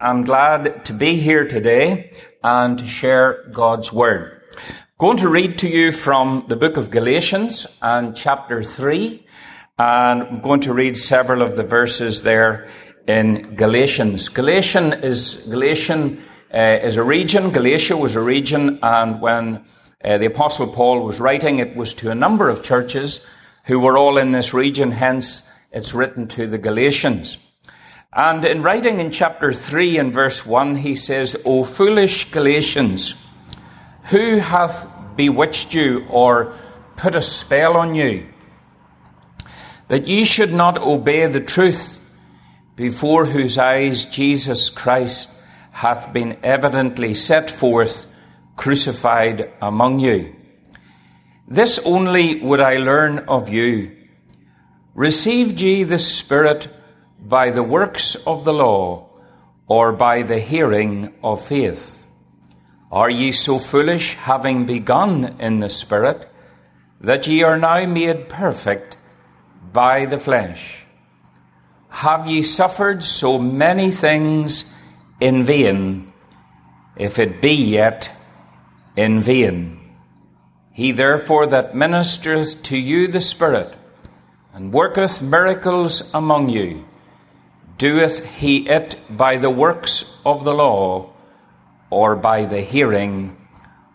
I'm glad to be here today and to share God's Word. I'm going to read to you from the book of Galatians and chapter 3, and I'm going to read several of the verses there in Galatians. Galatian is, Galatian uh, is a region, Galatia was a region, and when uh, the Apostle Paul was writing, it was to a number of churches who were all in this region, hence it's written to the Galatians. And in writing in chapter 3 and verse 1, he says, O foolish Galatians, who hath bewitched you or put a spell on you, that ye should not obey the truth, before whose eyes Jesus Christ hath been evidently set forth, crucified among you. This only would I learn of you. Received ye the Spirit by the works of the law or by the hearing of faith? Are ye so foolish, having begun in the Spirit, that ye are now made perfect by the flesh? Have ye suffered so many things in vain, if it be yet in vain? He therefore that ministereth to you the Spirit, and worketh miracles among you, doeth he it by the works of the law or by the hearing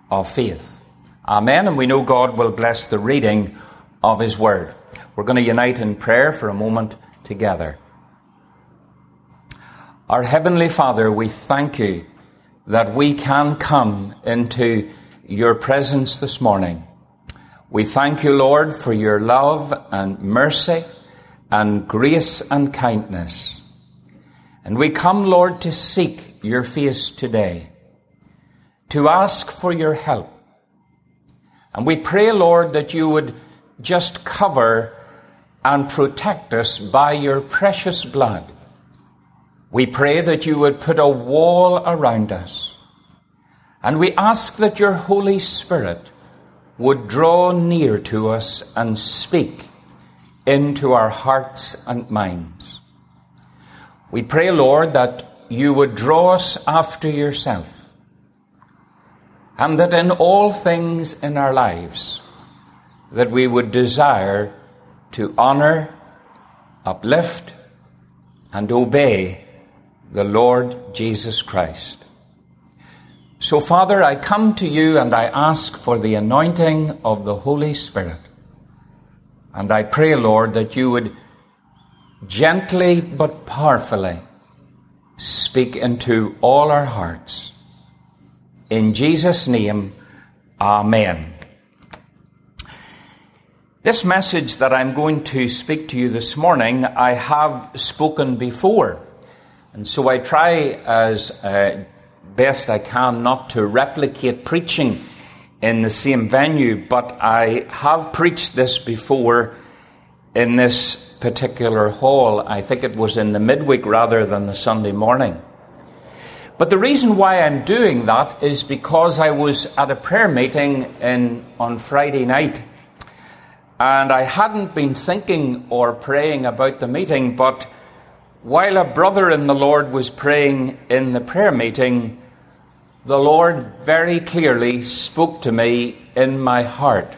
of faith? Amen. And we know God will bless the reading of his word. We're going to unite in prayer for a moment together. Our Heavenly Father, we thank you that we can come into your presence this morning. We thank you, Lord, for your love and mercy and grace and kindness. And we come, Lord, to seek your face today, to ask for your help. And we pray, Lord, that you would just cover and protect us by your precious blood. We pray that you would put a wall around us. And we ask that your Holy Spirit would draw near to us and speak into our hearts and minds. We pray, Lord, that you would draw us after yourself, and that in all things in our lives, that we would desire to honor, uplift, and obey the Lord Jesus Christ. So, Father, I come to you and I ask for the anointing of the Holy Spirit. And I pray, Lord, that you would gently but powerfully speak into all our hearts. In Jesus' name, Amen. This message that I'm going to speak to you this morning, I have spoken before. And so I try as uh, best I can not to replicate preaching in the same venue, but I have preached this before in this particular hall. I think it was in the midweek rather than the Sunday morning. But the reason why I'm doing that is because I was at a prayer meeting in, on Friday night. And I hadn't been thinking or praying about the meeting, but while a brother in the Lord was praying in the prayer meeting, the Lord very clearly spoke to me in my heart.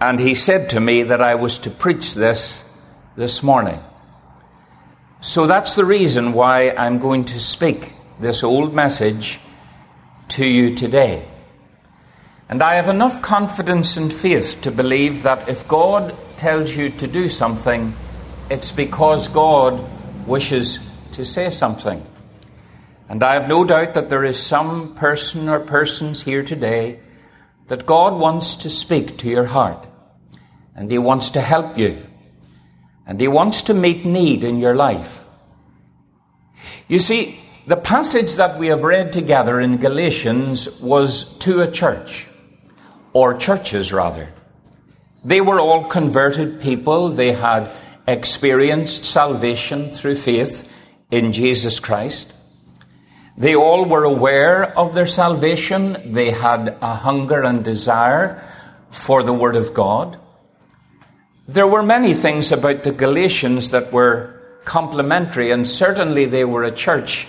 And he said to me that I was to preach this this morning. So that's the reason why I'm going to speak this old message to you today. And I have enough confidence and faith to believe that if God tells you to do something, it's because God wishes to say something. And I have no doubt that there is some person or persons here today that God wants to speak to your heart. And He wants to help you. And He wants to meet need in your life. You see, the passage that we have read together in Galatians was to a church, or churches rather. They were all converted people. They had experienced salvation through faith in Jesus Christ. They all were aware of their salvation. They had a hunger and desire for the Word of God. There were many things about the Galatians that were complimentary, and certainly they were a church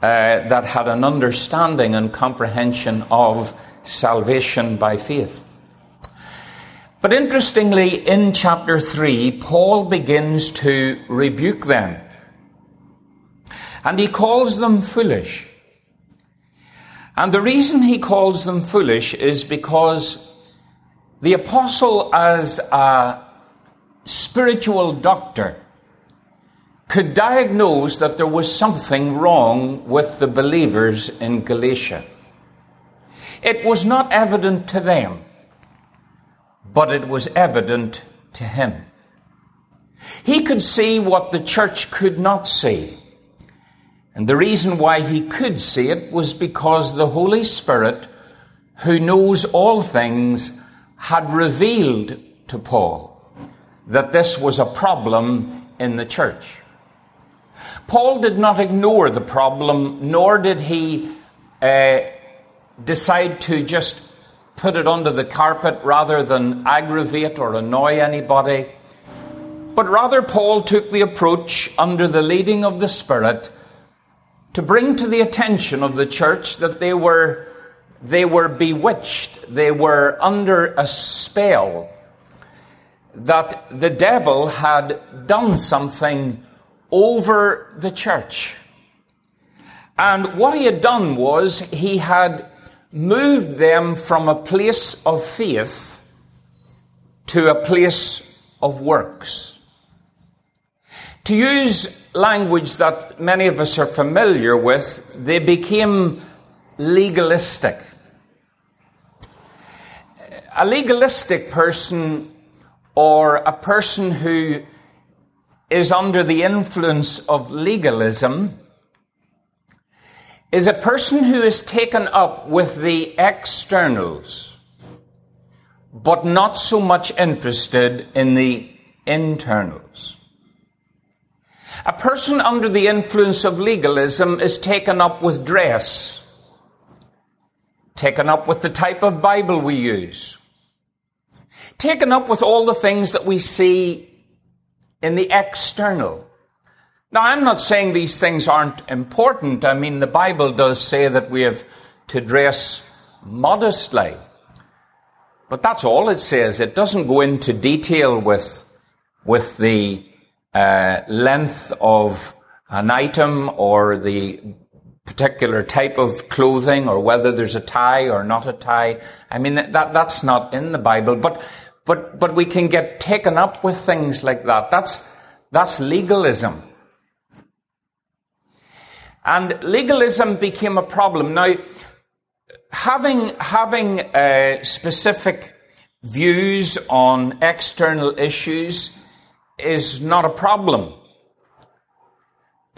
uh, that had an understanding and comprehension of salvation by faith. But interestingly, in chapter 3, Paul begins to rebuke them. And he calls them foolish. And the reason he calls them foolish is because the apostle, as a spiritual doctor, could diagnose that there was something wrong with the believers in Galatia. It was not evident to them, but it was evident to him. He could see what the church could not see. And the reason why he could see it was because the Holy Spirit, who knows all things, had revealed to Paul that this was a problem in the church. Paul did not ignore the problem, nor did he uh, decide to just put it under the carpet rather than aggravate or annoy anybody. But rather, Paul took the approach under the leading of the Spirit to bring to the attention of the church that they were, they were bewitched, they were under a spell, that the devil had done something over the church. And what he had done was he had moved them from a place of faith to a place of works. To use language that many of us are familiar with, they became legalistic. A legalistic person or a person who is under the influence of legalism is a person who is taken up with the externals, but not so much interested in the internals. A person under the influence of legalism is taken up with dress, taken up with the type of Bible we use, taken up with all the things that we see in the external. Now, I'm not saying these things aren't important. I mean, the Bible does say that we have to dress modestly. But that's all it says. It doesn't go into detail with, with the uh, length of an item or the particular type of clothing or whether there's a tie or not a tie. I mean, that, that's not in the Bible. But, but, but we can get taken up with things like that. That's, that's legalism. And legalism became a problem. Now, having, having uh, specific views on external issues is not a problem,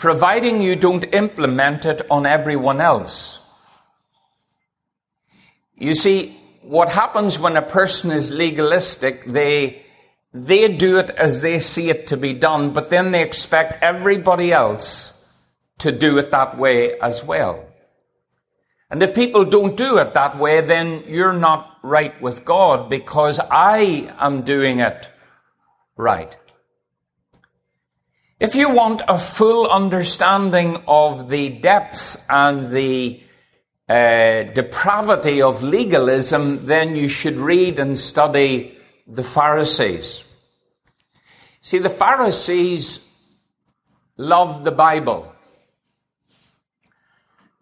providing you don't implement it on everyone else. You see, what happens when a person is legalistic, they, they do it as they see it to be done, but then they expect everybody else to do it that way as well. And if people don't do it that way, then you're not right with God because I am doing it right. If you want a full understanding of the depth and the uh, depravity of legalism, then you should read and study the Pharisees. See, the Pharisees loved the Bible.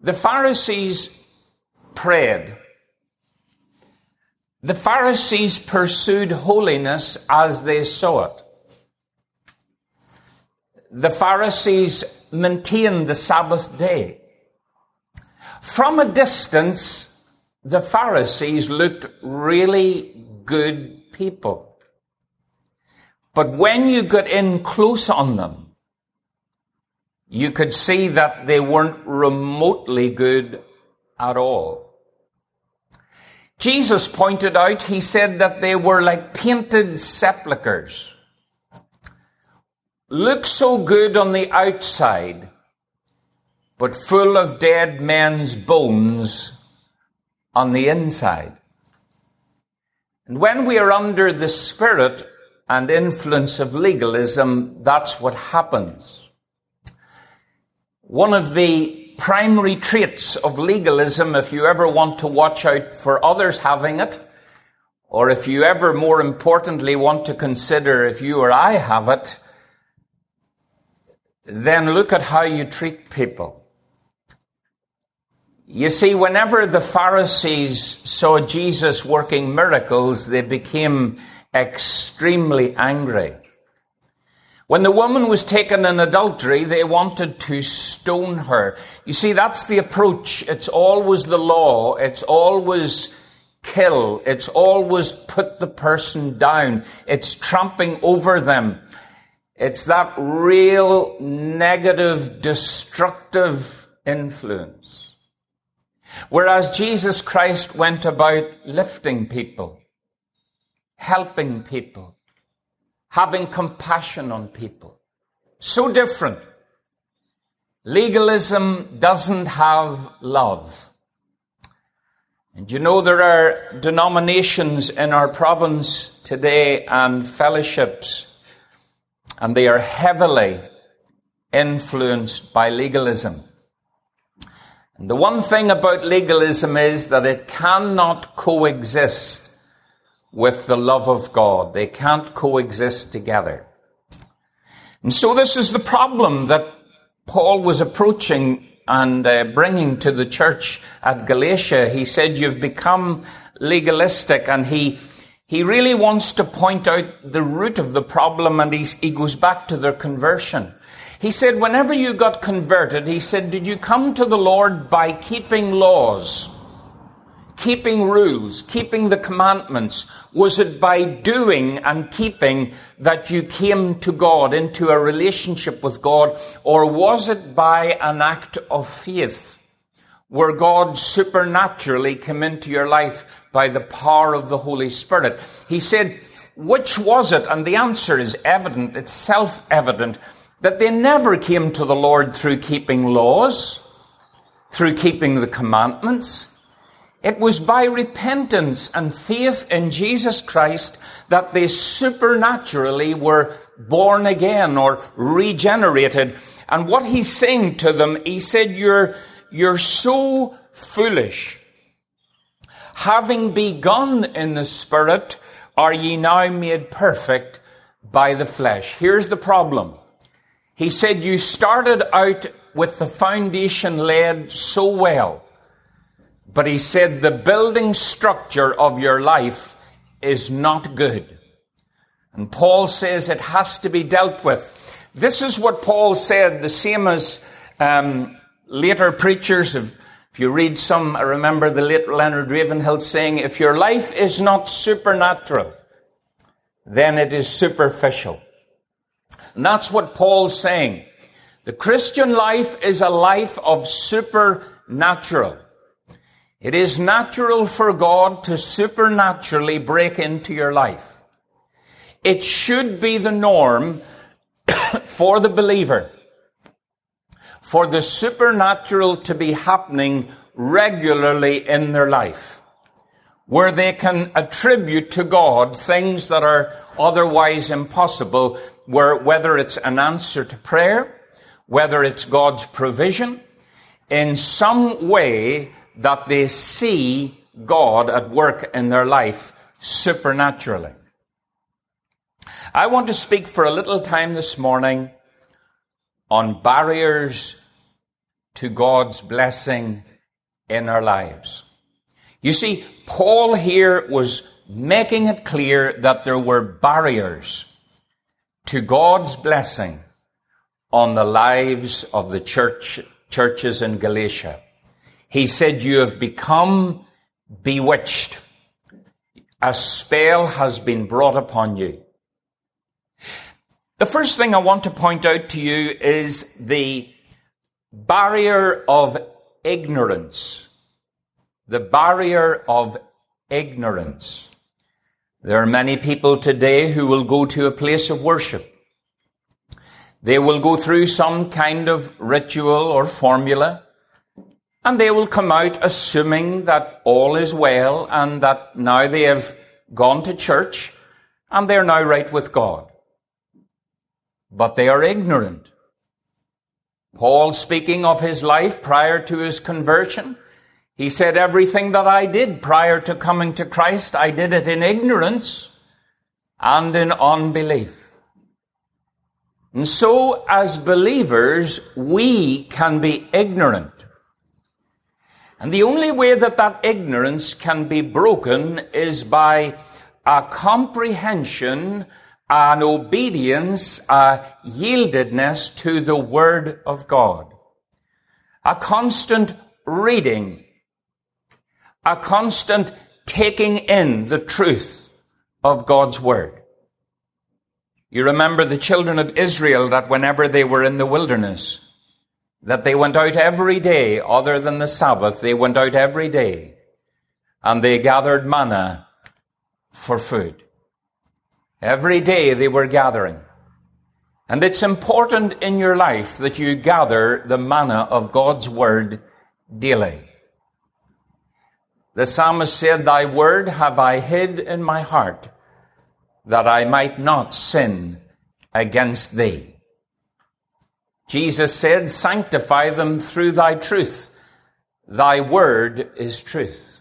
The Pharisees prayed. The Pharisees pursued holiness as they saw it. The Pharisees maintained the Sabbath day. From a distance, the Pharisees looked really good people. But when you got in close on them, you could see that they weren't remotely good at all. Jesus pointed out, he said that they were like painted sepulchres. Look so good on the outside, but full of dead men's bones on the inside. And when we are under the spirit and influence of legalism, that's what happens. One of the primary traits of legalism if you ever want to watch out for others having it, or if you ever more importantly want to consider if you or I have it, then look at how you treat people. You see, whenever the Pharisees saw Jesus working miracles, they became extremely angry. When the woman was taken in adultery, they wanted to stone her. You see, that's the approach. It's always the law. It's always kill. It's always put the person down. It's tramping over them. It's that real negative, destructive influence. Whereas Jesus Christ went about lifting people, helping people, having compassion on people. So different. Legalism doesn't have love. And you know, there are denominations in our province today and fellowships, and they are heavily influenced by legalism. And the one thing about legalism is that it cannot coexist with the love of God. They can't coexist together. And so this is the problem that Paul was approaching and uh, bringing to the church at Galatia. He said, you've become legalistic and he, he really wants to point out the root of the problem and he goes back to their conversion. He said, whenever you got converted, he said, did you come to the Lord by keeping laws? keeping rules, keeping the commandments? Was it by doing and keeping that you came to God, into a relationship with God? Or was it by an act of faith? Where God supernaturally came into your life by the power of the Holy Spirit? He said, which was it? And the answer is evident. It's self-evident that they never came to the Lord through keeping laws, through keeping the commandments. It was by repentance and faith in Jesus Christ that they supernaturally were born again or regenerated. And what he's saying to them, he said, you're, you're so foolish. Having begun in the spirit, are ye now made perfect by the flesh? Here's the problem. He said, you started out with the foundation laid so well but he said the building structure of your life is not good. And Paul says it has to be dealt with. This is what Paul said, the same as um, later preachers. If, if you read some, I remember the late Leonard Ravenhill saying, if your life is not supernatural, then it is superficial. And that's what Paul's saying. The Christian life is a life of supernatural. It is natural for God to supernaturally break into your life. It should be the norm for the believer for the supernatural to be happening regularly in their life, where they can attribute to God things that are otherwise impossible, where whether it's an answer to prayer, whether it's God's provision, in some way that they see God at work in their life supernaturally. I want to speak for a little time this morning on barriers to God's blessing in our lives. You see, Paul here was making it clear that there were barriers to God's blessing on the lives of the church, churches in Galatia. He said, you have become bewitched. A spell has been brought upon you. The first thing I want to point out to you is the barrier of ignorance. The barrier of ignorance. There are many people today who will go to a place of worship. They will go through some kind of ritual or formula and they will come out assuming that all is well and that now they have gone to church and they're now right with God. But they are ignorant. Paul, speaking of his life prior to his conversion, he said, Everything that I did prior to coming to Christ, I did it in ignorance and in unbelief. And so, as believers, we can be ignorant. And the only way that that ignorance can be broken is by a comprehension, an obedience, a yieldedness to the Word of God. A constant reading, a constant taking in the truth of God's Word. You remember the children of Israel that whenever they were in the wilderness, that they went out every day, other than the Sabbath, they went out every day and they gathered manna for food. Every day they were gathering. And it's important in your life that you gather the manna of God's word daily. The psalmist said, Thy word have I hid in my heart that I might not sin against thee. Jesus said, Sanctify them through thy truth. Thy word is truth.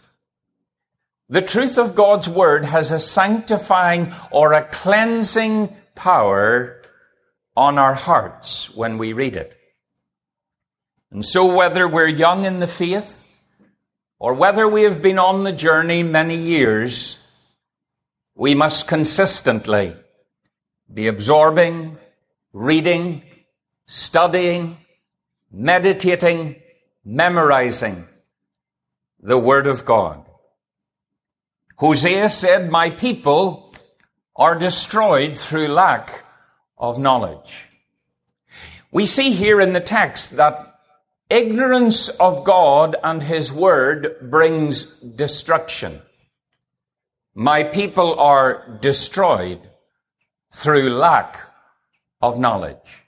The truth of God's word has a sanctifying or a cleansing power on our hearts when we read it. And so whether we're young in the faith or whether we have been on the journey many years, we must consistently be absorbing, reading, studying, meditating, memorizing the Word of God. Hosea said, My people are destroyed through lack of knowledge. We see here in the text that ignorance of God and His Word brings destruction. My people are destroyed through lack of knowledge.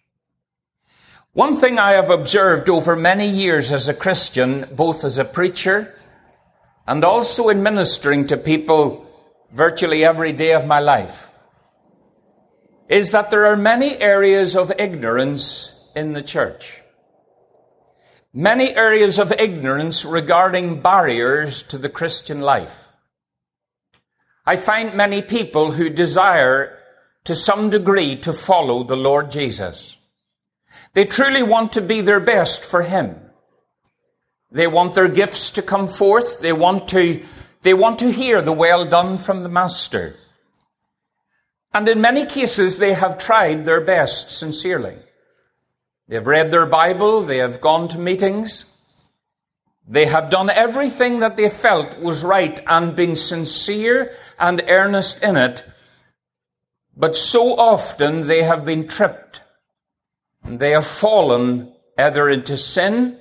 One thing I have observed over many years as a Christian, both as a preacher and also in ministering to people virtually every day of my life, is that there are many areas of ignorance in the church. Many areas of ignorance regarding barriers to the Christian life. I find many people who desire to some degree to follow the Lord Jesus. They truly want to be their best for Him. They want their gifts to come forth. They want to, they want to hear the well done from the Master. And in many cases, they have tried their best sincerely. They've read their Bible. They have gone to meetings. They have done everything that they felt was right and been sincere and earnest in it. But so often they have been tripped and they have fallen either into sin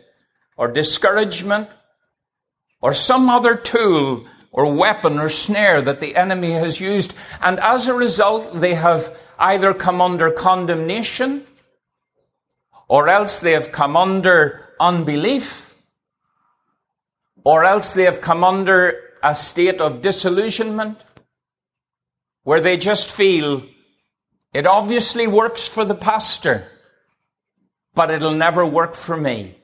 or discouragement or some other tool or weapon or snare that the enemy has used. And as a result, they have either come under condemnation or else they have come under unbelief or else they have come under a state of disillusionment where they just feel it obviously works for the pastor but it'll never work for me.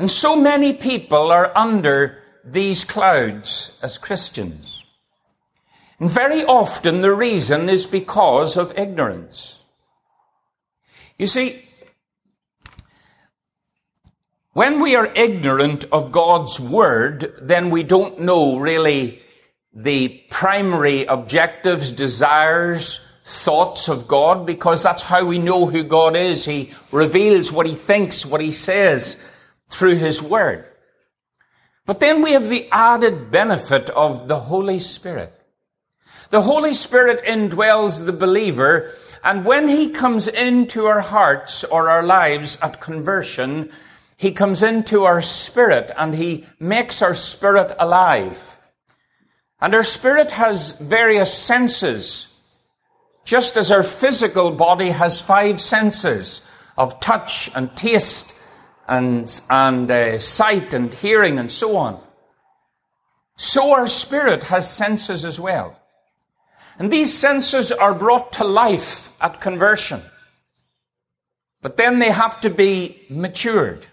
And so many people are under these clouds as Christians. And very often the reason is because of ignorance. You see, when we are ignorant of God's Word, then we don't know really the primary objectives, desires, thoughts of God because that's how we know who God is. He reveals what he thinks, what he says through his word. But then we have the added benefit of the Holy Spirit. The Holy Spirit indwells the believer, and when he comes into our hearts or our lives at conversion, he comes into our spirit and he makes our spirit alive. And our spirit has various senses just as our physical body has five senses of touch and taste and, and uh, sight and hearing and so on, so our spirit has senses as well. And these senses are brought to life at conversion. But then they have to be matured.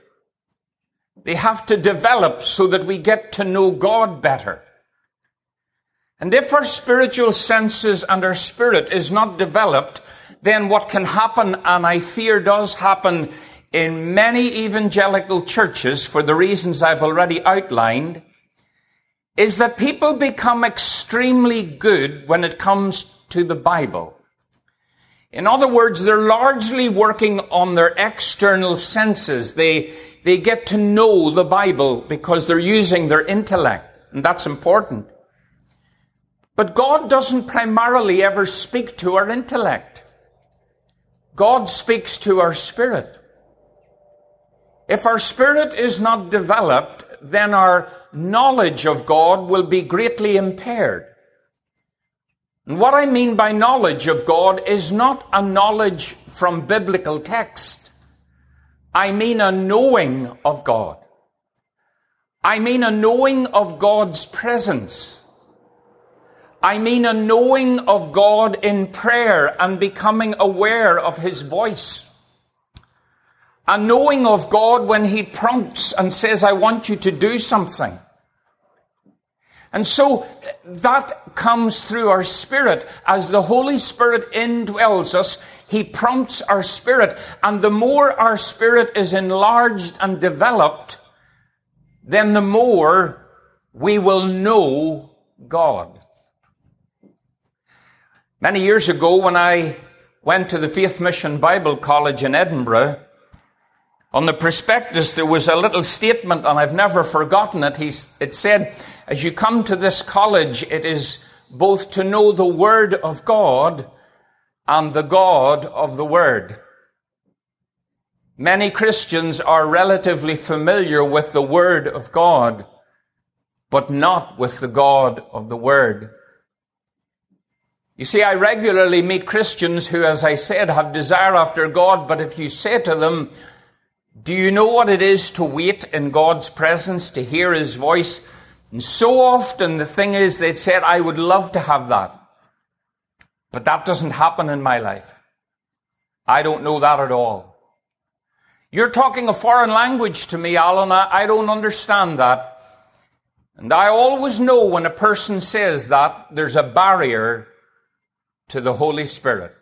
They have to develop so that we get to know God better. And if our spiritual senses and our spirit is not developed, then what can happen, and I fear does happen in many evangelical churches for the reasons I've already outlined, is that people become extremely good when it comes to the Bible. In other words, they're largely working on their external senses. They, they get to know the Bible because they're using their intellect, and that's important. But God doesn't primarily ever speak to our intellect. God speaks to our spirit. If our spirit is not developed, then our knowledge of God will be greatly impaired. And what I mean by knowledge of God is not a knowledge from biblical text. I mean a knowing of God. I mean a knowing of God's presence. I mean a knowing of God in prayer and becoming aware of His voice. A knowing of God when He prompts and says, I want you to do something. And so that comes through our spirit. As the Holy Spirit indwells us, He prompts our spirit. And the more our spirit is enlarged and developed, then the more we will know God. Many years ago, when I went to the Faith Mission Bible College in Edinburgh, on the prospectus there was a little statement, and I've never forgotten it. it said, As you come to this college, it is both to know the Word of God and the God of the Word. Many Christians are relatively familiar with the Word of God, but not with the God of the Word. You see, I regularly meet Christians who, as I said, have desire after God, but if you say to them, do you know what it is to wait in God's presence, to hear His voice? And so often the thing is, they said, I would love to have that. But that doesn't happen in my life. I don't know that at all. You're talking a foreign language to me, Alan. I don't understand that. And I always know when a person says that, there's a barrier to the Holy Spirit.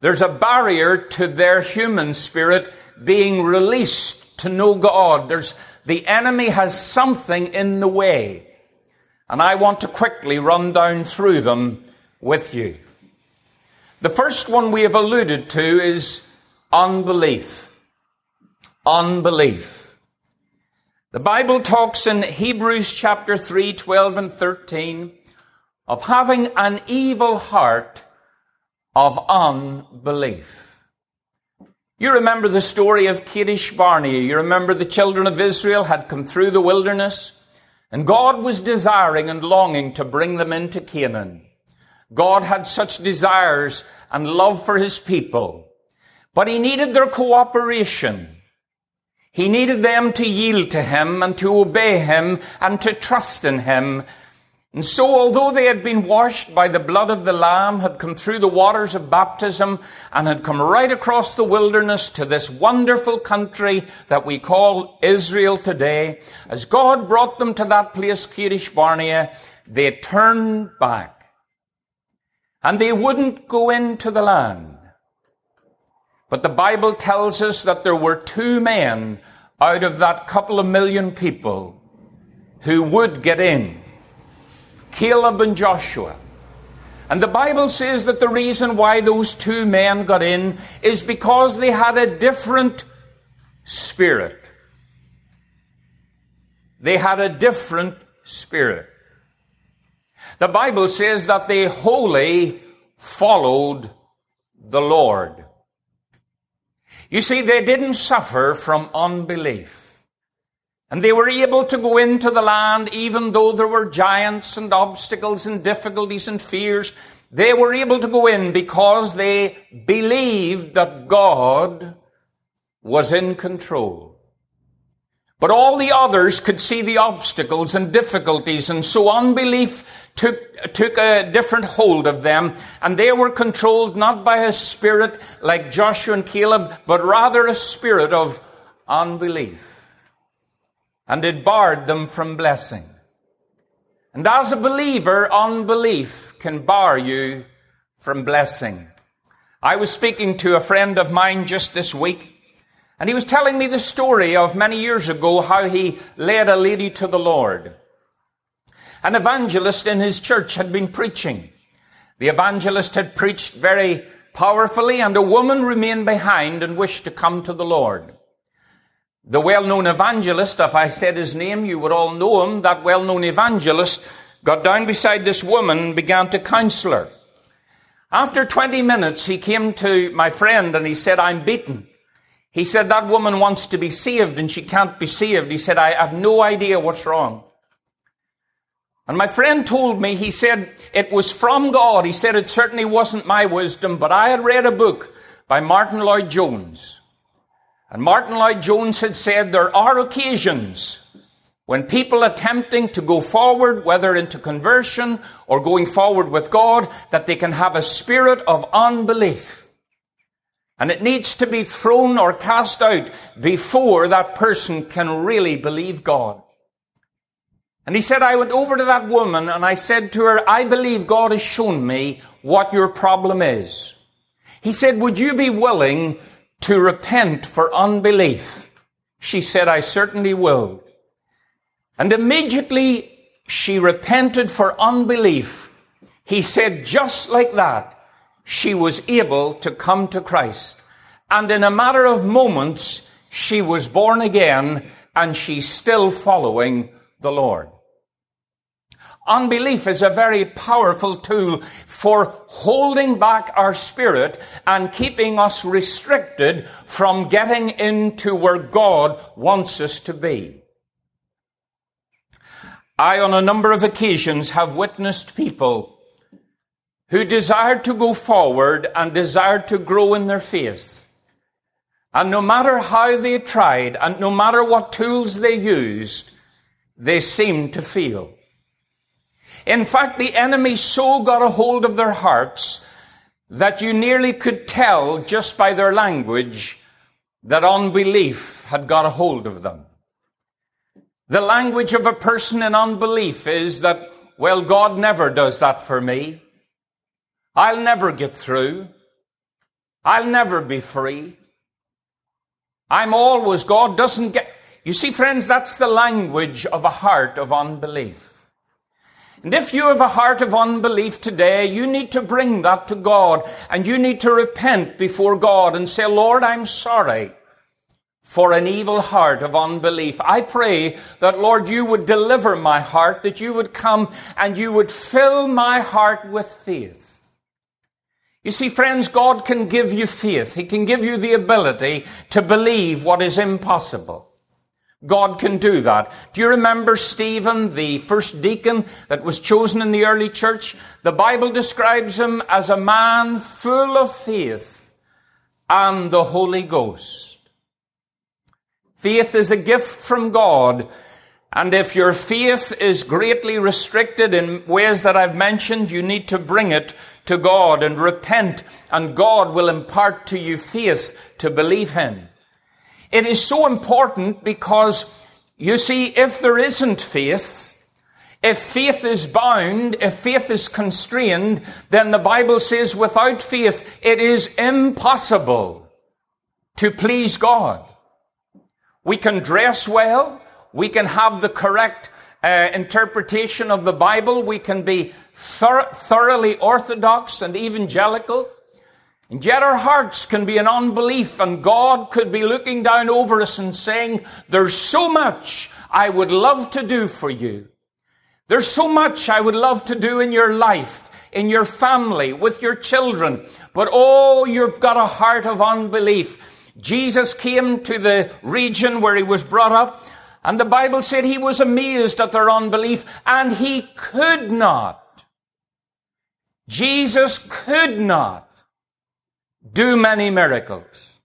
There's a barrier to their human spirit being released to know God. There's, the enemy has something in the way. And I want to quickly run down through them with you. The first one we have alluded to is unbelief. Unbelief. The Bible talks in Hebrews chapter 3, 12 and 13 of having an evil heart of unbelief. You remember the story of Kadesh Barnea. You remember the children of Israel had come through the wilderness, and God was desiring and longing to bring them into Canaan. God had such desires and love for his people, but he needed their cooperation. He needed them to yield to him and to obey him and to trust in him and so, although they had been washed by the blood of the Lamb, had come through the waters of baptism, and had come right across the wilderness to this wonderful country that we call Israel today, as God brought them to that place, Kadesh Barnea, they turned back. And they wouldn't go into the land. But the Bible tells us that there were two men out of that couple of million people who would get in. Caleb and Joshua. And the Bible says that the reason why those two men got in is because they had a different spirit. They had a different spirit. The Bible says that they wholly followed the Lord. You see, they didn't suffer from unbelief. And they were able to go into the land even though there were giants and obstacles and difficulties and fears. They were able to go in because they believed that God was in control. But all the others could see the obstacles and difficulties, and so unbelief took, took a different hold of them, and they were controlled not by a spirit like Joshua and Caleb, but rather a spirit of unbelief. And it barred them from blessing. And as a believer, unbelief can bar you from blessing. I was speaking to a friend of mine just this week, and he was telling me the story of many years ago how he led a lady to the Lord. An evangelist in his church had been preaching. The evangelist had preached very powerfully, and a woman remained behind and wished to come to the Lord. The well-known evangelist, if I said his name, you would all know him, that well-known evangelist got down beside this woman and began to counsel her. After 20 minutes, he came to my friend and he said, I'm beaten. He said, that woman wants to be saved and she can't be saved. He said, I have no idea what's wrong. And my friend told me, he said, it was from God. He said, it certainly wasn't my wisdom, but I had read a book by Martyn Lloyd-Jones. And Martyn Lloyd-Jones had said, there are occasions when people attempting to go forward, whether into conversion or going forward with God, that they can have a spirit of unbelief. And it needs to be thrown or cast out before that person can really believe God. And he said, I went over to that woman and I said to her, I believe God has shown me what your problem is. He said, would you be willing to repent for unbelief? She said, I certainly will. And immediately she repented for unbelief. He said, just like that, she was able to come to Christ. And in a matter of moments, she was born again and she's still following the Lord. Unbelief is a very powerful tool for holding back our spirit and keeping us restricted from getting into where God wants us to be. I, on a number of occasions, have witnessed people who desired to go forward and desired to grow in their faith. And no matter how they tried and no matter what tools they used, they seemed to fail. In fact, the enemy so got a hold of their hearts that you nearly could tell just by their language that unbelief had got a hold of them. The language of a person in unbelief is that, well, God never does that for me. I'll never get through. I'll never be free. I'm always, God doesn't get, you see friends, that's the language of a heart of unbelief. And if you have a heart of unbelief today, you need to bring that to God and you need to repent before God and say, Lord, I'm sorry for an evil heart of unbelief. I pray that, Lord, you would deliver my heart, that you would come and you would fill my heart with faith. You see, friends, God can give you faith. He can give you the ability to believe what is impossible. God can do that. Do you remember Stephen, the first deacon that was chosen in the early church? The Bible describes him as a man full of faith and the Holy Ghost. Faith is a gift from God and if your faith is greatly restricted in ways that I've mentioned, you need to bring it to God and repent, and God will impart to you faith to believe Him. It is so important because, you see, if there isn't faith, if faith is bound, if faith is constrained, then the Bible says without faith it is impossible to please God. We can dress well, we can have the correct uh, interpretation of the Bible. We can be thor- thoroughly orthodox and evangelical. And yet our hearts can be in unbelief and God could be looking down over us and saying, there's so much I would love to do for you. There's so much I would love to do in your life, in your family, with your children. But oh, you've got a heart of unbelief. Jesus came to the region where he was brought up and the Bible said he was amazed at their unbelief and he could not. Jesus could not do many miracles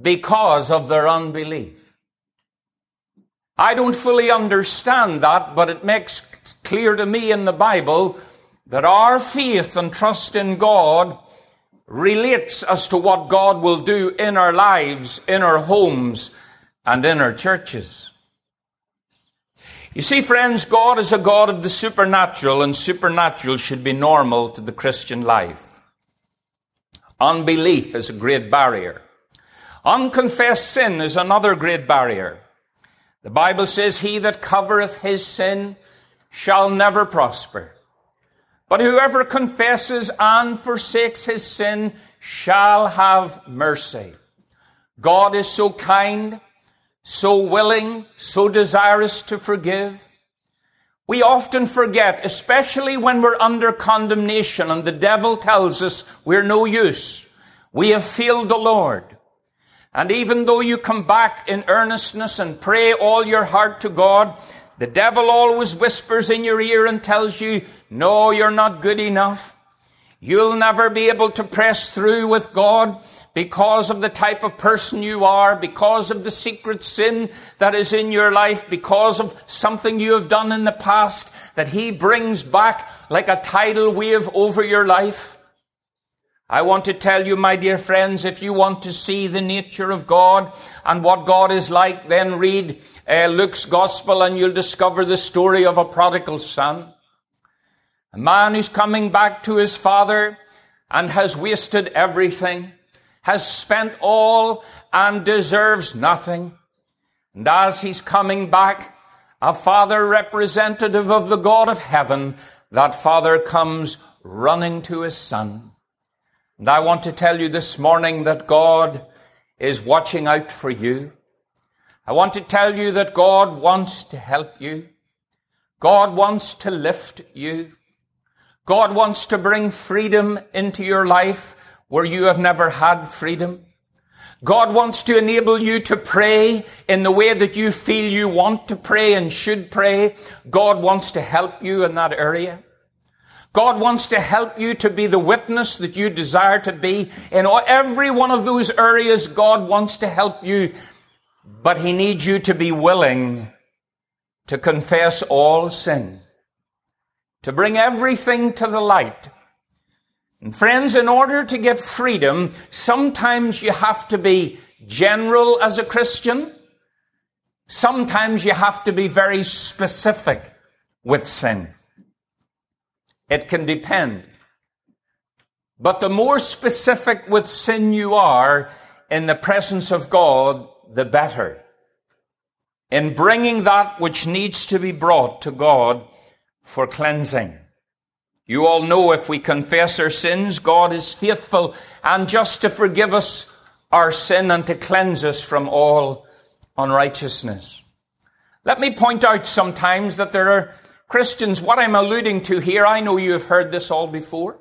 because of their unbelief. I don't fully understand that, but it makes clear to me in the Bible that our faith and trust in God relates as to what God will do in our lives, in our homes, and in our churches. You see, friends, God is a God of the supernatural, and supernatural should be normal to the Christian life. Unbelief is a great barrier. Unconfessed sin is another great barrier. The Bible says, He that covereth his sin shall never prosper. But whoever confesses and forsakes his sin shall have mercy. God is so kind, so willing, so desirous to forgive. We often forget, especially when we're under condemnation and the devil tells us we're no use. We have failed the Lord. And even though you come back in earnestness and pray all your heart to God, the devil always whispers in your ear and tells you, no, you're not good enough. You'll never be able to press through with God because of the type of person you are, because of the secret sin that is in your life, because of something you have done in the past that he brings back like a tidal wave over your life. I want to tell you, my dear friends, if you want to see the nature of God and what God is like, then read uh, Luke's gospel and you'll discover the story of a prodigal son. A man who's coming back to his father and has wasted everything, has spent all and deserves nothing. And as he's coming back, a father representative of the God of heaven, that father comes running to his son. And I want to tell you this morning that God is watching out for you. I want to tell you that God wants to help you. God wants to lift you. God wants to bring freedom into your life where you have never had freedom. God wants to enable you to pray in the way that you feel you want to pray and should pray. God wants to help you in that area. God wants to help you to be the witness that you desire to be. In every one of those areas, God wants to help you but he needs you to be willing to confess all sin, to bring everything to the light. And friends, in order to get freedom, sometimes you have to be general as a Christian. Sometimes you have to be very specific with sin. It can depend. But the more specific with sin you are in the presence of God, the better. In bringing that which needs to be brought to God for cleansing. You all know if we confess our sins, God is faithful and just to forgive us our sin and to cleanse us from all unrighteousness. Let me point out sometimes that there are Christians, what I'm alluding to here, I know you have heard this all before.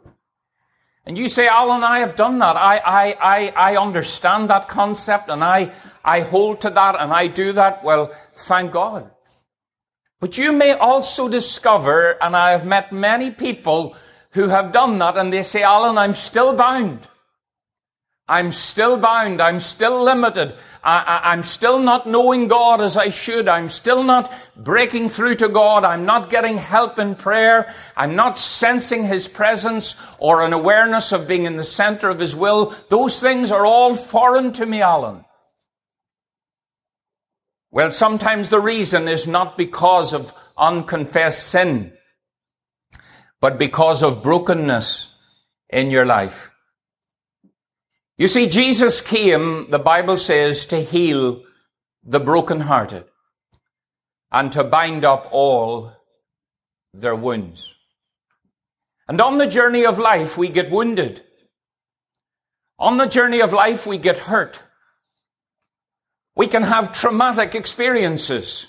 And you say, Alan, I have done that. I, I, I, I understand that concept and I, I hold to that and I do that. Well, thank God. But you may also discover, and I have met many people who have done that and they say, Alan, I'm still bound. I'm still bound. I'm still limited. I, am still not knowing God as I should. I'm still not breaking through to God. I'm not getting help in prayer. I'm not sensing His presence or an awareness of being in the center of His will. Those things are all foreign to me, Alan. Well, sometimes the reason is not because of unconfessed sin, but because of brokenness in your life. You see, Jesus came, the Bible says, to heal the brokenhearted and to bind up all their wounds. And on the journey of life, we get wounded. On the journey of life, we get hurt. We can have traumatic experiences.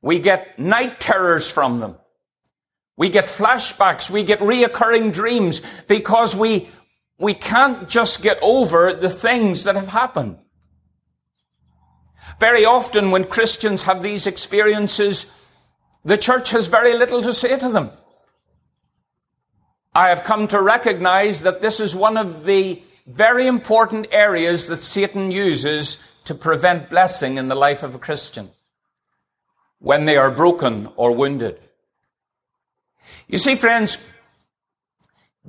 We get night terrors from them. We get flashbacks. We get reoccurring dreams because we, we can't just get over the things that have happened. Very often when Christians have these experiences, the church has very little to say to them. I have come to recognize that this is one of the very important areas that Satan uses to prevent blessing in the life of a Christian. when they are broken or wounded. You see, friends,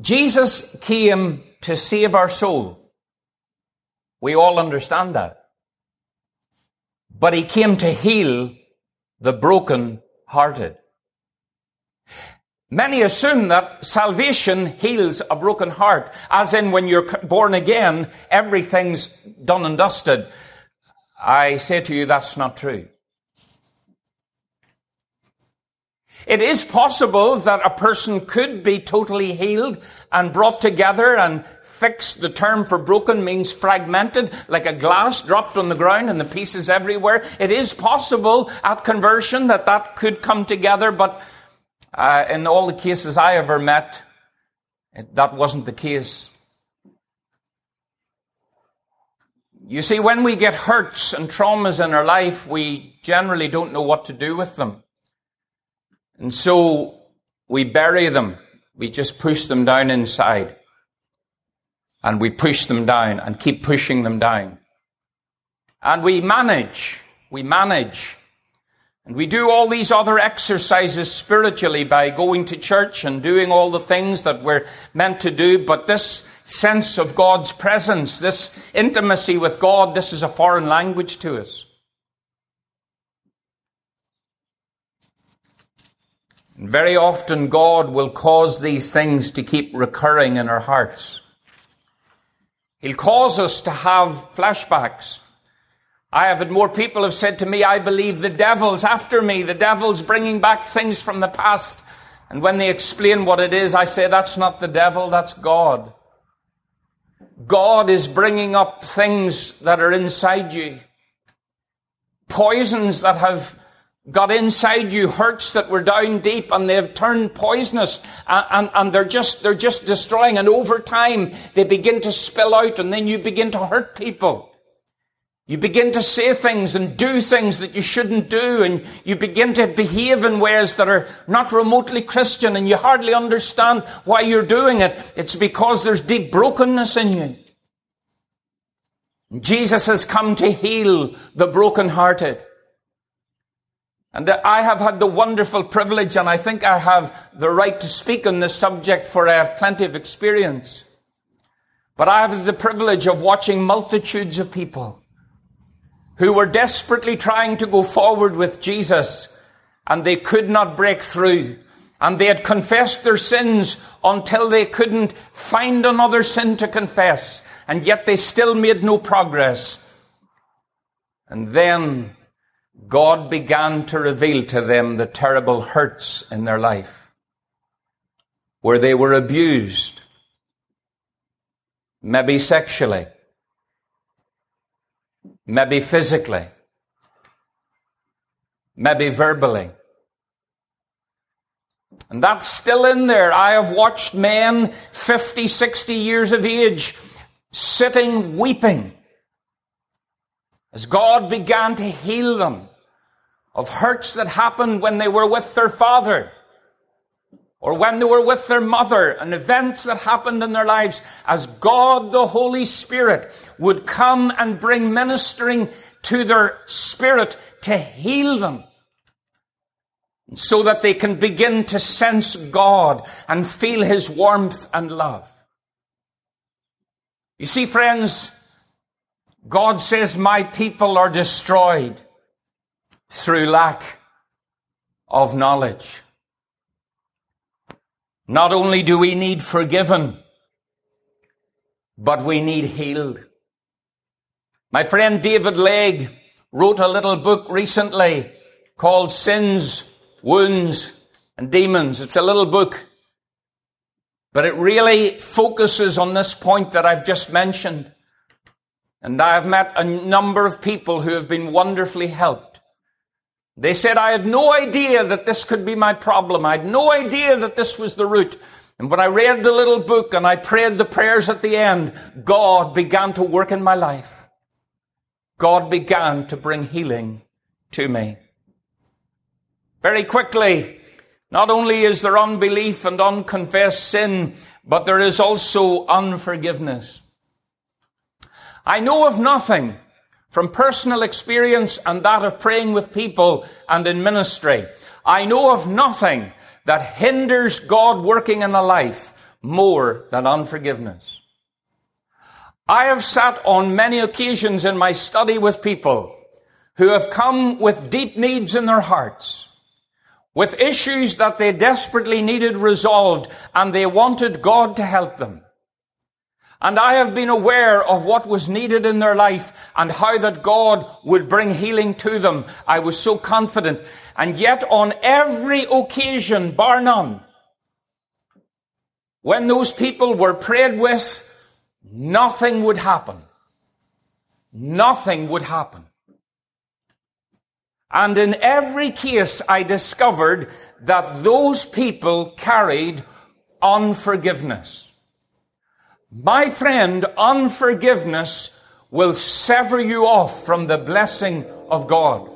Jesus came to save our soul. We all understand that. But he came to heal the broken hearted. Many assume that salvation heals a broken heart, as in when you're born again, everything's done and dusted. I say to you, that's not true. It is possible that a person could be totally healed and brought together and fixed. The term for broken means fragmented, like a glass dropped on the ground and the pieces everywhere. It is possible at conversion that that could come together, but uh, in all the cases I ever met, it, that wasn't the case. You see, when we get hurts and traumas in our life, we generally don't know what to do with them. And so we bury them. We just push them down inside. And we push them down and keep pushing them down. And we manage. We manage and we do all these other exercises spiritually by going to church and doing all the things that we're meant to do. But this sense of God's presence, this intimacy with God, this is a foreign language to us. And very often God will cause these things to keep recurring in our hearts. He'll cause us to have flashbacks. I have had more people have said to me, I believe the devil's after me. The devil's bringing back things from the past. And when they explain what it is, I say, that's not the devil, that's God. God is bringing up things that are inside you. Poisons that have got inside you, hurts that were down deep and they've turned poisonous and, and, and they're just, they're just destroying. And over time, they begin to spill out and then you begin to hurt people. You begin to say things and do things that you shouldn't do, and you begin to behave in ways that are not remotely Christian, and you hardly understand why you're doing it. It's because there's deep brokenness in you. Jesus has come to heal the brokenhearted. And I have had the wonderful privilege, and I think I have the right to speak on this subject for I have plenty of experience. But I have the privilege of watching multitudes of people who were desperately trying to go forward with Jesus and they could not break through. And they had confessed their sins until they couldn't find another sin to confess. And yet they still made no progress. And then God began to reveal to them the terrible hurts in their life where they were abused, maybe sexually, maybe physically, maybe verbally. And that's still in there. I have watched men 50, 60 years of age sitting weeping as God began to heal them of hurts that happened when they were with their father or when they were with their mother and events that happened in their lives as God the Holy Spirit would come and bring ministering to their spirit to heal them so that they can begin to sense God and feel His warmth and love. You see, friends, God says, my people are destroyed through lack of knowledge. Not only do we need forgiven, but we need healed. My friend David Legg wrote a little book recently called Sins, Wounds, and Demons. It's a little book, but it really focuses on this point that I've just mentioned. And I have met a number of people who have been wonderfully helped they said, I had no idea that this could be my problem. I had no idea that this was the root. And when I read the little book and I prayed the prayers at the end, God began to work in my life. God began to bring healing to me. Very quickly, not only is there unbelief and unconfessed sin, but there is also unforgiveness. I know of nothing from personal experience and that of praying with people and in ministry. I know of nothing that hinders God working in a life more than unforgiveness. I have sat on many occasions in my study with people who have come with deep needs in their hearts, with issues that they desperately needed resolved and they wanted God to help them. And I have been aware of what was needed in their life and how that God would bring healing to them. I was so confident. And yet on every occasion, bar none, when those people were prayed with, nothing would happen. Nothing would happen. And in every case, I discovered that those people carried unforgiveness. My friend, unforgiveness will sever you off from the blessing of God.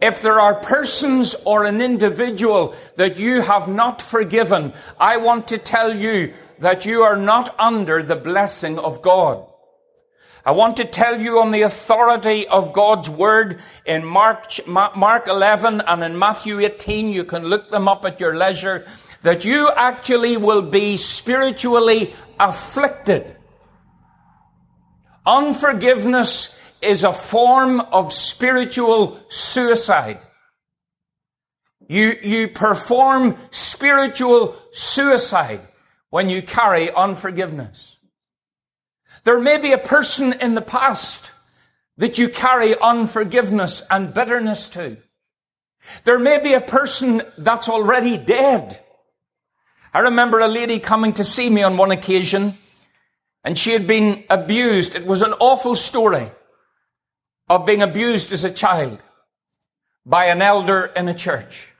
If there are persons or an individual that you have not forgiven, I want to tell you that you are not under the blessing of God. I want to tell you on the authority of God's word in Mark, Mark 11 and in Matthew 18. You can look them up at your leisure that you actually will be spiritually afflicted. Unforgiveness is a form of spiritual suicide. You, you perform spiritual suicide when you carry unforgiveness. There may be a person in the past that you carry unforgiveness and bitterness to. There may be a person that's already dead I remember a lady coming to see me on one occasion and she had been abused. It was an awful story of being abused as a child by an elder in a church.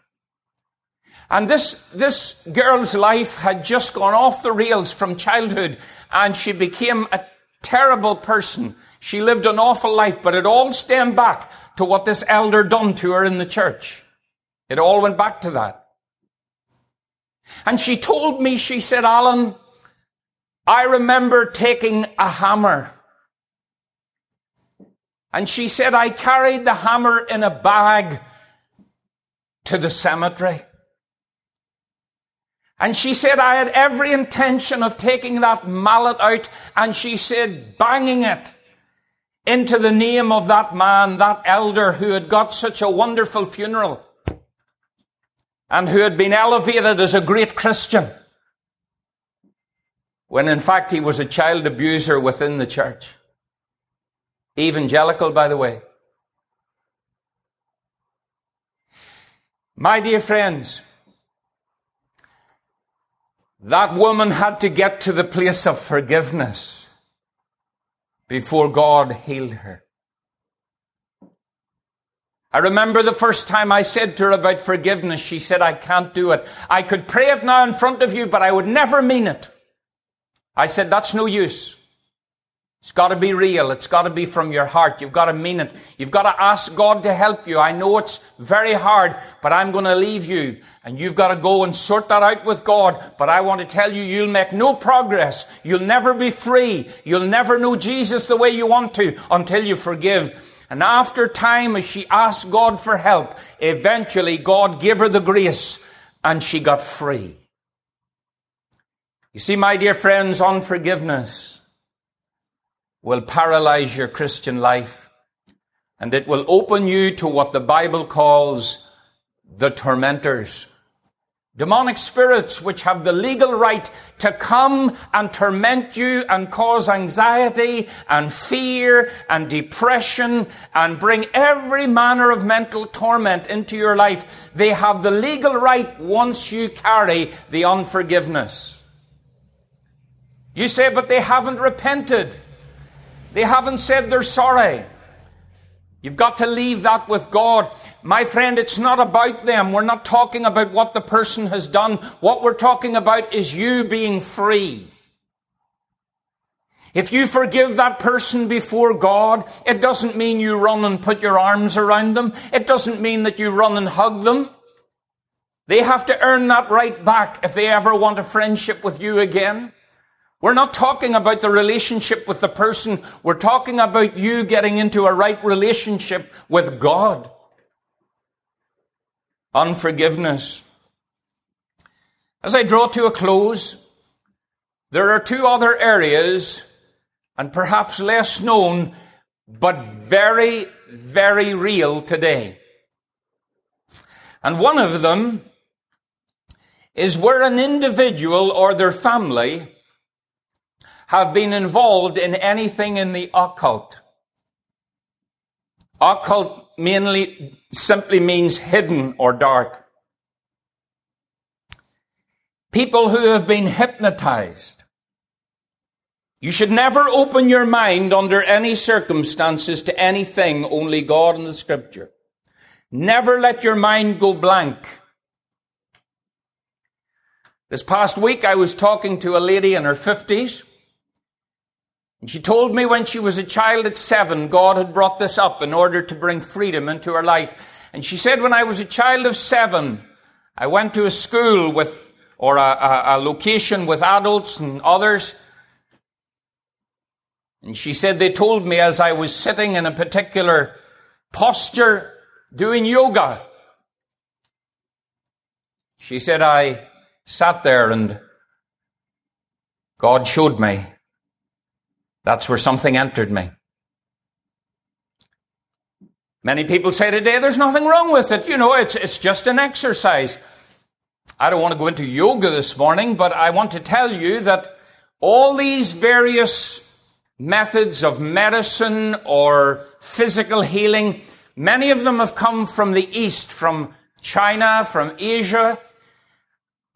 And this, this girl's life had just gone off the rails from childhood and she became a terrible person. She lived an awful life, but it all stemmed back to what this elder done to her in the church. It all went back to that. And she told me, she said, Alan, I remember taking a hammer. And she said, I carried the hammer in a bag to the cemetery. And she said, I had every intention of taking that mallet out, and she said, banging it into the name of that man, that elder who had got such a wonderful funeral and who had been elevated as a great Christian, when in fact he was a child abuser within the church. Evangelical, by the way. My dear friends, that woman had to get to the place of forgiveness before God healed her. I remember the first time I said to her about forgiveness, she said, I can't do it. I could pray it now in front of you, but I would never mean it. I said, that's no use. It's got to be real. It's got to be from your heart. You've got to mean it. You've got to ask God to help you. I know it's very hard, but I'm going to leave you and you've got to go and sort that out with God. But I want to tell you, you'll make no progress. You'll never be free. You'll never know Jesus the way you want to until you forgive. And after time, as she asked God for help, eventually God gave her the grace and she got free. You see, my dear friends, unforgiveness will paralyze your Christian life and it will open you to what the Bible calls the tormentors. Demonic spirits which have the legal right to come and torment you and cause anxiety and fear and depression and bring every manner of mental torment into your life. They have the legal right once you carry the unforgiveness. You say, but they haven't repented. They haven't said they're sorry. You've got to leave that with God. My friend, it's not about them. We're not talking about what the person has done. What we're talking about is you being free. If you forgive that person before God, it doesn't mean you run and put your arms around them. It doesn't mean that you run and hug them. They have to earn that right back if they ever want a friendship with you again. We're not talking about the relationship with the person. We're talking about you getting into a right relationship with God. Unforgiveness. As I draw to a close, there are two other areas, and perhaps less known, but very, very real today. And one of them is where an individual or their family have been involved in anything in the occult. Occult mainly simply means hidden or dark. People who have been hypnotized. You should never open your mind under any circumstances to anything only God and the scripture. Never let your mind go blank. This past week I was talking to a lady in her fifties and she told me when she was a child at seven, God had brought this up in order to bring freedom into her life. And she said, when I was a child of seven, I went to a school with, or a, a, a location with adults and others. And she said, they told me as I was sitting in a particular posture doing yoga. She said, I sat there and God showed me that's where something entered me. Many people say today there's nothing wrong with it. You know, it's, it's just an exercise. I don't want to go into yoga this morning, but I want to tell you that all these various methods of medicine or physical healing, many of them have come from the East, from China, from Asia,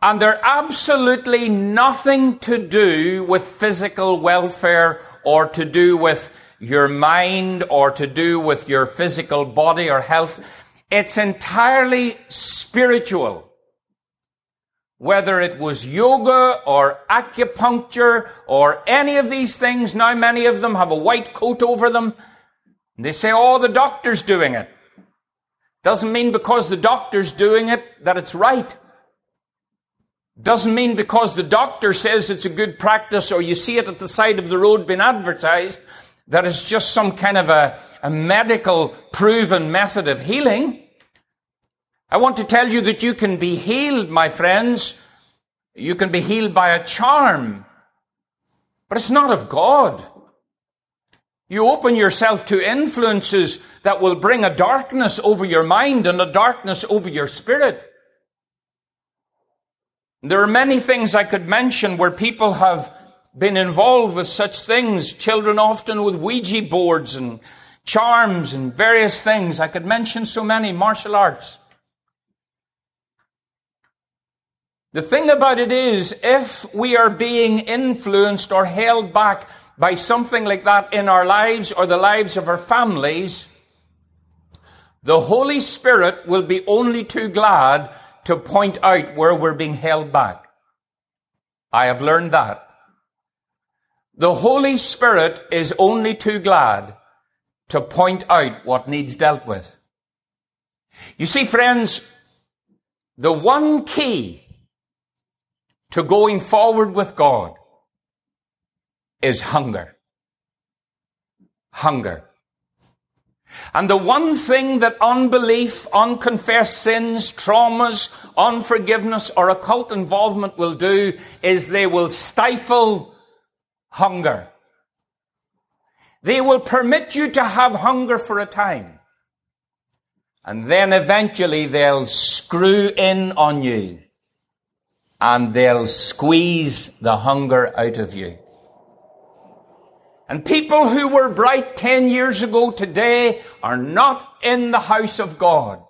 and they're absolutely nothing to do with physical welfare or to do with your mind or to do with your physical body or health. It's entirely spiritual. Whether it was yoga or acupuncture or any of these things, now many of them have a white coat over them. They say, oh, the doctor's doing it. Doesn't mean because the doctor's doing it that it's right. Doesn't mean because the doctor says it's a good practice or you see it at the side of the road being advertised that it's just some kind of a, a medical proven method of healing. I want to tell you that you can be healed, my friends. You can be healed by a charm, but it's not of God. You open yourself to influences that will bring a darkness over your mind and a darkness over your spirit. There are many things I could mention where people have been involved with such things, children often with Ouija boards and charms and various things. I could mention so many martial arts. The thing about it is, if we are being influenced or held back by something like that in our lives or the lives of our families, the Holy Spirit will be only too glad to point out where we're being held back. I have learned that. The Holy Spirit is only too glad to point out what needs dealt with. You see, friends, the one key to going forward with God is hunger. Hunger. And the one thing that unbelief, unconfessed sins, traumas, unforgiveness, or occult involvement will do is they will stifle hunger. They will permit you to have hunger for a time. And then eventually they'll screw in on you and they'll squeeze the hunger out of you. And people who were bright 10 years ago today are not in the house of God.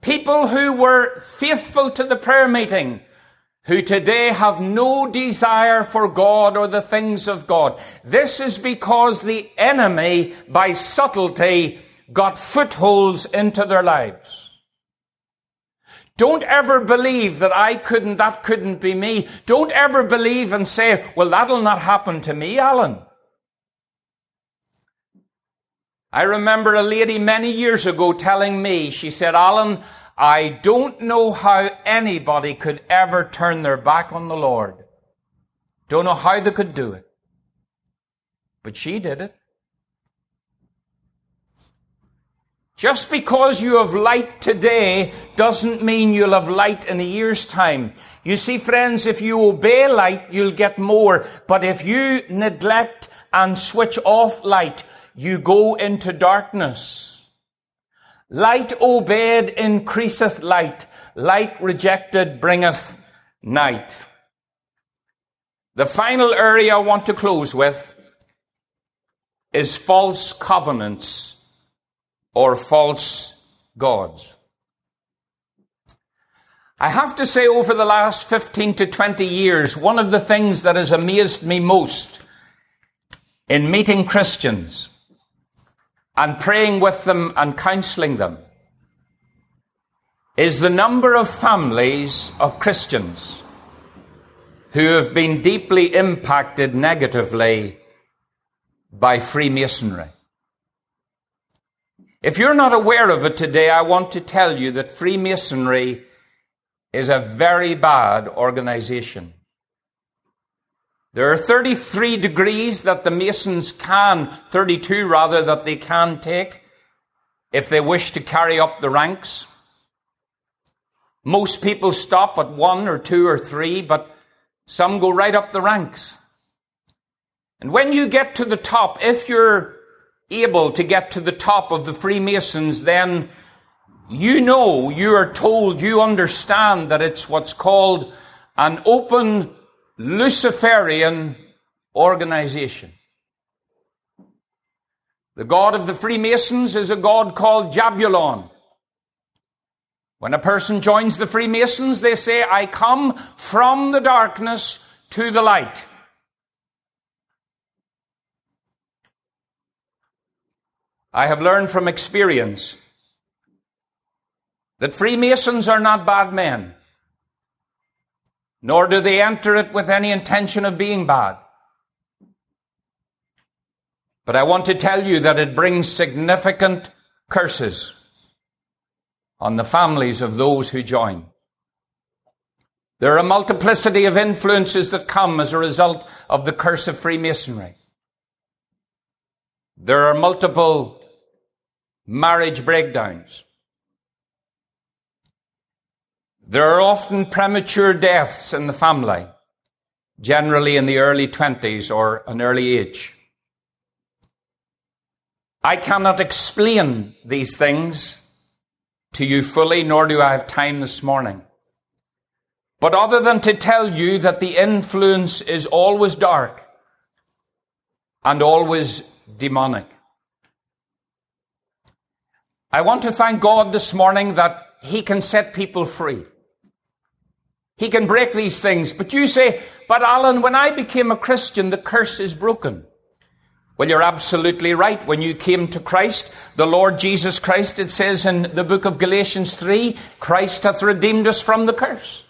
People who were faithful to the prayer meeting, who today have no desire for God or the things of God. This is because the enemy, by subtlety, got footholds into their lives. Don't ever believe that I couldn't, that couldn't be me. Don't ever believe and say, well, that'll not happen to me, Alan. I remember a lady many years ago telling me, she said, Alan, I don't know how anybody could ever turn their back on the Lord. Don't know how they could do it. But she did it. Just because you have light today doesn't mean you'll have light in a year's time. You see, friends, if you obey light, you'll get more. But if you neglect and switch off light, you go into darkness. Light obeyed increaseth light. Light rejected bringeth night. The final area I want to close with is false covenants or false gods. I have to say, over the last 15 to 20 years, one of the things that has amazed me most in meeting Christians and praying with them and counseling them is the number of families of Christians who have been deeply impacted negatively by Freemasonry. If you're not aware of it today, I want to tell you that Freemasonry is a very bad organization. There are 33 degrees that the Masons can, 32 rather, that they can take if they wish to carry up the ranks. Most people stop at one or two or three, but some go right up the ranks. And when you get to the top, if you're able to get to the top of the Freemasons, then you know, you are told, you understand that it's what's called an open Luciferian organization. The God of the Freemasons is a God called Jahbulon. When a person joins the Freemasons, they say, I come from the darkness to the light. I have learned from experience that Freemasons are not bad men, nor do they enter it with any intention of being bad. But I want to tell you that it brings significant curses on the families of those who join. There are a multiplicity of influences that come as a result of the curse of Freemasonry. There are multiple marriage breakdowns. There are often premature deaths in the family, generally in the early 20s or an early age. I cannot explain these things to you fully, nor do I have time this morning. But other than to tell you that the influence is always dark and always demonic. I want to thank God this morning that He can set people free. He can break these things. But you say, but Alan, when I became a Christian, the curse is broken. Well, you're absolutely right. When you came to Christ, the Lord Jesus Christ, it says in the book of Galatians 3, Christ hath redeemed us from the curse.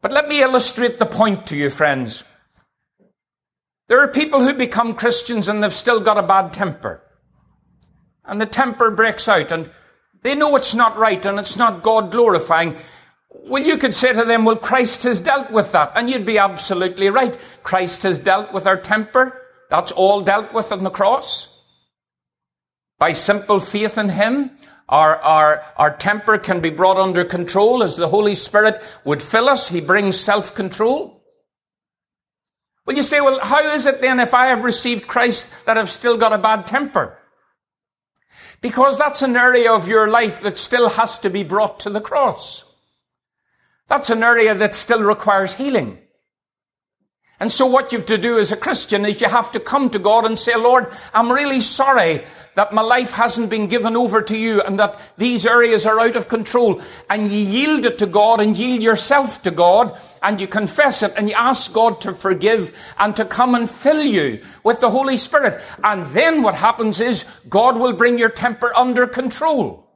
But let me illustrate the point to you, friends. There are people who become Christians and they've still got a bad temper and the temper breaks out and they know it's not right and it's not God glorifying. Well, you could say to them, well, Christ has dealt with that. And you'd be absolutely right. Christ has dealt with our temper. That's all dealt with on the cross. By simple faith in Him, our, our, our temper can be brought under control as the Holy Spirit would fill us. He brings self-control. Well, you say, well, how is it then if I have received Christ that I've still got a bad temper? Because that's an area of your life that still has to be brought to the cross. That's an area that still requires healing. And so what you have to do as a Christian is you have to come to God and say, Lord, I'm really sorry that my life hasn't been given over to you and that these areas are out of control. And you yield it to God and yield yourself to God and you confess it and you ask God to forgive and to come and fill you with the Holy Spirit. And then what happens is God will bring your temper under control.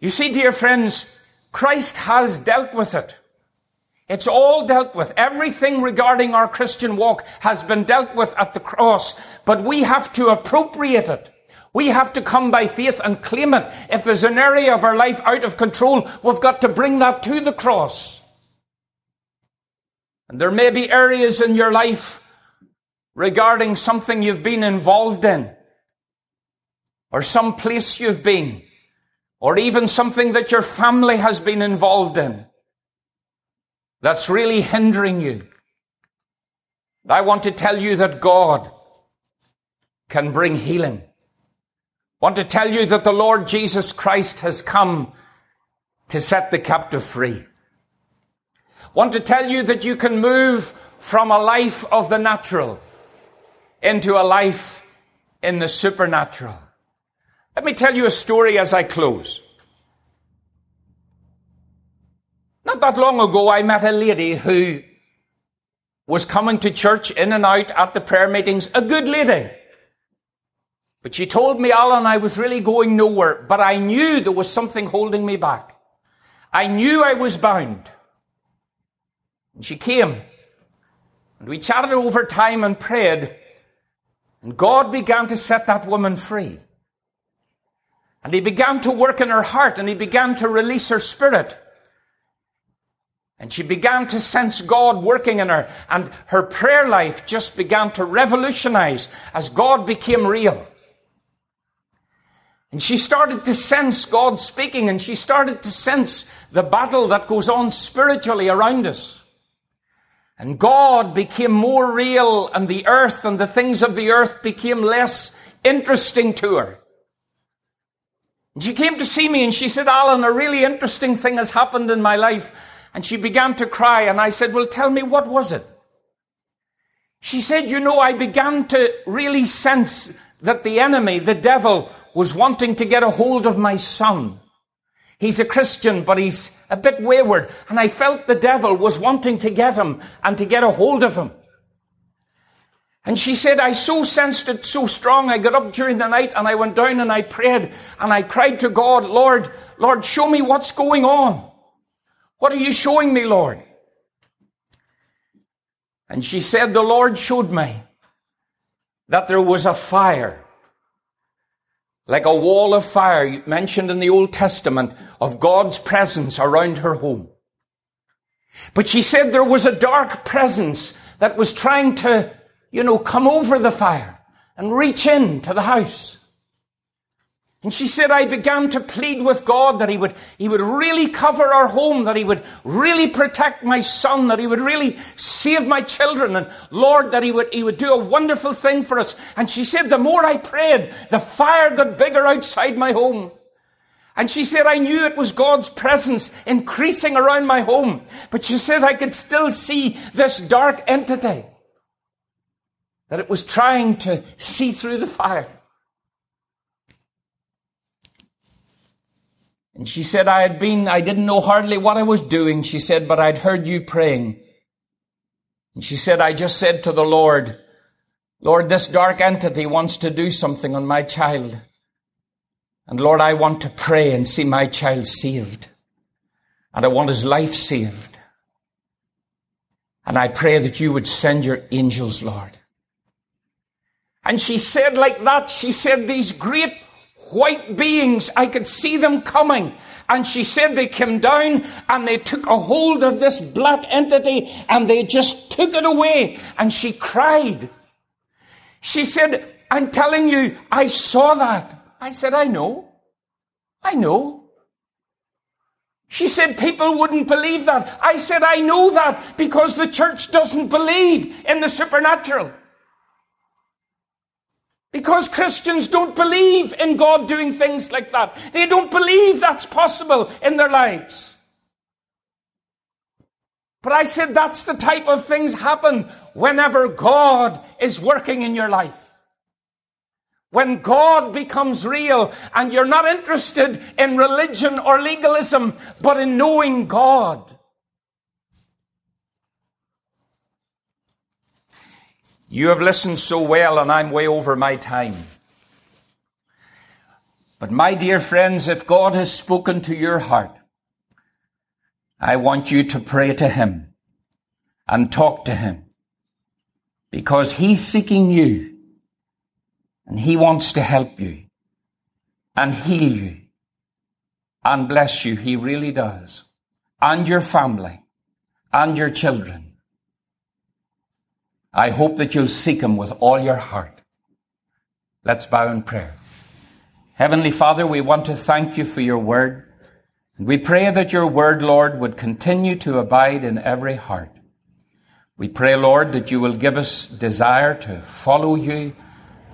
You see, dear friends, Christ has dealt with it. It's all dealt with. Everything regarding our Christian walk has been dealt with at the cross, but we have to appropriate it. We have to come by faith and claim it. If there's an area of our life out of control, we've got to bring that to the cross. And there may be areas in your life regarding something you've been involved in, or some place you've been, or even something that your family has been involved in that's really hindering you. I want to tell you that God can bring healing. I want to tell you that the Lord Jesus Christ has come to set the captive free. I want to tell you that you can move from a life of the natural into a life in the supernatural. Let me tell you a story as I close. Not that long ago, I met a lady who was coming to church in and out at the prayer meetings, a good lady. But she told me, Alan, I was really going nowhere, but I knew there was something holding me back. I knew I was bound. And she came, and we chatted over time and prayed, and God began to set that woman free. And He began to work in her heart, and He began to release her spirit. And she began to sense God working in her, and her prayer life just began to revolutionize as God became real. And she started to sense God speaking, and she started to sense the battle that goes on spiritually around us. And God became more real, and the earth and the things of the earth became less interesting to her. She came to see me and she said, Alan, a really interesting thing has happened in my life. And she began to cry. And I said, Well, tell me, what was it? She said, You know, I began to really sense that the enemy, the devil, was wanting to get a hold of my son. He's a Christian, but he's a bit wayward. And I felt the devil was wanting to get him and to get a hold of him. And she said, I so sensed it so strong. I got up during the night and I went down and I prayed and I cried to God, Lord, Lord, show me what's going on. What are you showing me, Lord? And she said, The Lord showed me that there was a fire, like a wall of fire mentioned in the Old Testament of God's presence around her home. But she said there was a dark presence that was trying to, you know, come over the fire and reach into the house. And she said, I began to plead with God that he would, he would really cover our home, that he would really protect my son, that he would really save my children, and Lord, that he would, he would do a wonderful thing for us. And she said, the more I prayed, the fire got bigger outside my home. And she said, I knew it was God's presence increasing around my home. But she said, I could still see this dark entity. That it was trying to see through the fire. And she said, I had been, I didn't know hardly what I was doing. She said, but I'd heard you praying. And she said, I just said to the Lord, Lord, this dark entity wants to do something on my child. And Lord, I want to pray and see my child saved. And I want his life saved. And I pray that you would send your angels, Lord. And she said like that, she said these great white beings. I could see them coming. And she said they came down and they took a hold of this black entity and they just took it away. And she cried. She said, I'm telling you, I saw that. I said, I know. I know. She said, people wouldn't believe that. I said, I know that because the church doesn't believe in the supernatural. Because Christians don't believe in God doing things like that. They don't believe that's possible in their lives. But I said that's the type of things happen whenever God is working in your life. When God becomes real and you're not interested in religion or legalism, but in knowing God. You have listened so well, and I'm way over my time. But my dear friends, if God has spoken to your heart, I want you to pray to Him and talk to Him because He's seeking you and He wants to help you and heal you and bless you. He really does. And your family and your children I hope that you'll seek him with all your heart. Let's bow in prayer. Heavenly Father, we want to thank you for your word. And we pray that your word, Lord, would continue to abide in every heart. We pray, Lord, that you will give us desire to follow you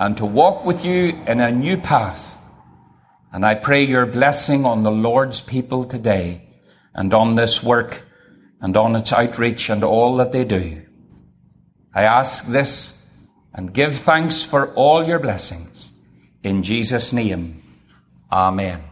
and to walk with you in a new path. And I pray your blessing on the Lord's people today and on this work and on its outreach and all that they do. I ask this and give thanks for all your blessings. In Jesus' name, Amen.